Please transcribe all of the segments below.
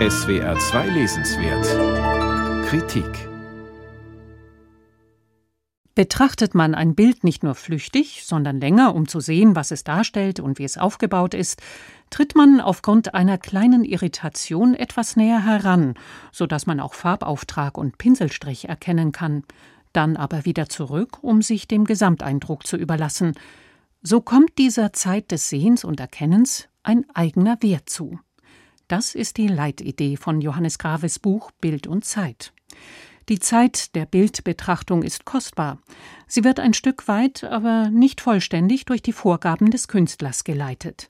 SWR 2 Lesenswert Kritik Betrachtet man ein Bild nicht nur flüchtig, sondern länger, um zu sehen, was es darstellt und wie es aufgebaut ist, tritt man aufgrund einer kleinen Irritation etwas näher heran, so dass man auch Farbauftrag und Pinselstrich erkennen kann, dann aber wieder zurück, um sich dem Gesamteindruck zu überlassen. So kommt dieser Zeit des Sehens und Erkennens ein eigener Wert zu. Das ist die Leitidee von Johannes Graves Buch Bild und Zeit. Die Zeit der Bildbetrachtung ist kostbar. Sie wird ein Stück weit, aber nicht vollständig durch die Vorgaben des Künstlers geleitet.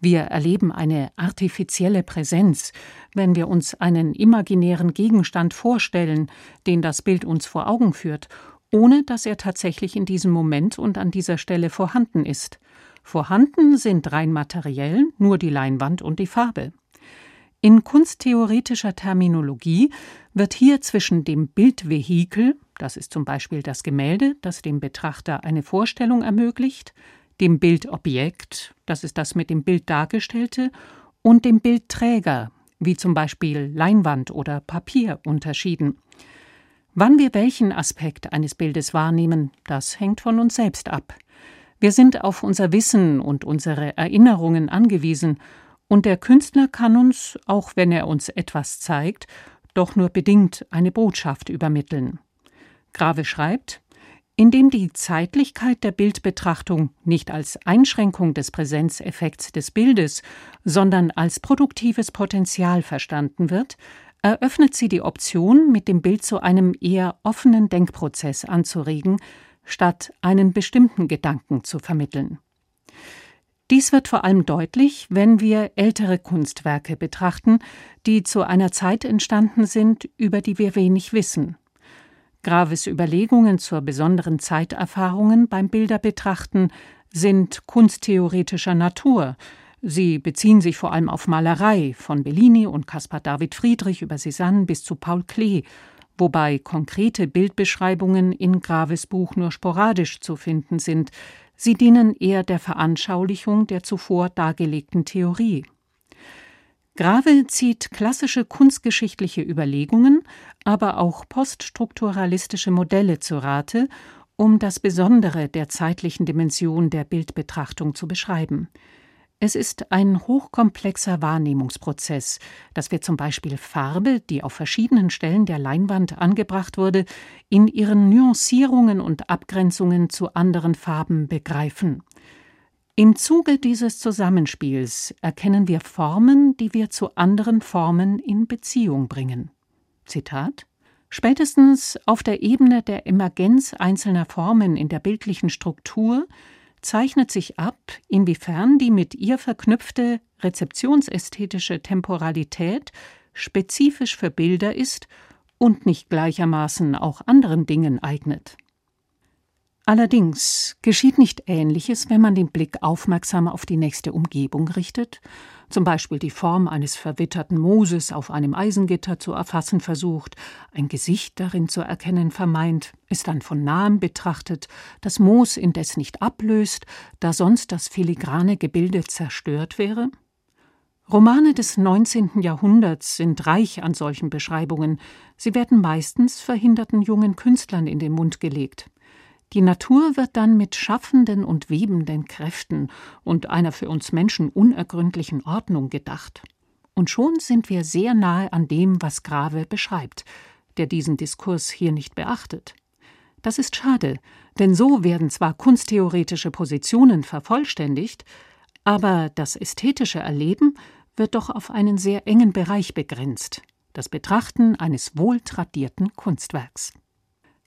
Wir erleben eine artifizielle Präsenz, wenn wir uns einen imaginären Gegenstand vorstellen, den das Bild uns vor Augen führt, ohne dass er tatsächlich in diesem Moment und an dieser Stelle vorhanden ist. Vorhanden sind rein materiell nur die Leinwand und die Farbe. In kunsttheoretischer Terminologie wird hier zwischen dem Bildvehikel, das ist zum Beispiel das Gemälde, das dem Betrachter eine Vorstellung ermöglicht, dem Bildobjekt, das ist das mit dem Bild dargestellte, und dem Bildträger, wie zum Beispiel Leinwand oder Papier, unterschieden. Wann wir welchen Aspekt eines Bildes wahrnehmen, das hängt von uns selbst ab. Wir sind auf unser Wissen und unsere Erinnerungen angewiesen und der Künstler kann uns, auch wenn er uns etwas zeigt, doch nur bedingt eine Botschaft übermitteln. Grave schreibt, indem die Zeitlichkeit der Bildbetrachtung nicht als Einschränkung des Präsenzeffekts des Bildes, sondern als produktives Potenzial verstanden wird, eröffnet sie die Option, mit dem Bild zu einem eher offenen Denkprozess anzuregen, statt einen bestimmten Gedanken zu vermitteln. Dies wird vor allem deutlich, wenn wir ältere Kunstwerke betrachten, die zu einer Zeit entstanden sind, über die wir wenig wissen. Graves Überlegungen zur besonderen Zeiterfahrungen beim Bilderbetrachten sind kunsttheoretischer Natur. Sie beziehen sich vor allem auf Malerei, von Bellini und Caspar David Friedrich über Cézanne bis zu Paul Klee, wobei konkrete Bildbeschreibungen in Graves Buch nur sporadisch zu finden sind, Sie dienen eher der Veranschaulichung der zuvor dargelegten Theorie. Grave zieht klassische kunstgeschichtliche Überlegungen, aber auch poststrukturalistische Modelle zu Rate, um das Besondere der zeitlichen Dimension der Bildbetrachtung zu beschreiben. Es ist ein hochkomplexer Wahrnehmungsprozess, dass wir zum Beispiel Farbe, die auf verschiedenen Stellen der Leinwand angebracht wurde, in ihren Nuancierungen und Abgrenzungen zu anderen Farben begreifen. Im Zuge dieses Zusammenspiels erkennen wir Formen, die wir zu anderen Formen in Beziehung bringen. Zitat Spätestens auf der Ebene der Emergenz einzelner Formen in der bildlichen Struktur zeichnet sich ab, inwiefern die mit ihr verknüpfte rezeptionsästhetische Temporalität spezifisch für Bilder ist und nicht gleichermaßen auch anderen Dingen eignet. Allerdings geschieht nicht Ähnliches, wenn man den Blick aufmerksam auf die nächste Umgebung richtet, zum Beispiel die Form eines verwitterten Mooses auf einem Eisengitter zu erfassen versucht, ein Gesicht darin zu erkennen vermeint, es dann von nahem betrachtet, das Moos indes nicht ablöst, da sonst das filigrane Gebilde zerstört wäre? Romane des 19. Jahrhunderts sind reich an solchen Beschreibungen. Sie werden meistens verhinderten jungen Künstlern in den Mund gelegt. Die Natur wird dann mit schaffenden und webenden Kräften und einer für uns Menschen unergründlichen Ordnung gedacht. Und schon sind wir sehr nahe an dem, was Grave beschreibt, der diesen Diskurs hier nicht beachtet. Das ist schade, denn so werden zwar kunsttheoretische Positionen vervollständigt, aber das ästhetische Erleben wird doch auf einen sehr engen Bereich begrenzt, das Betrachten eines wohltradierten Kunstwerks.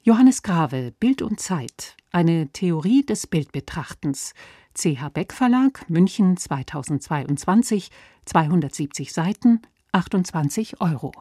Johannes Grave, Bild und Zeit. Eine Theorie des Bildbetrachtens. CH Beck Verlag, München 2022, 270 Seiten, 28 Euro.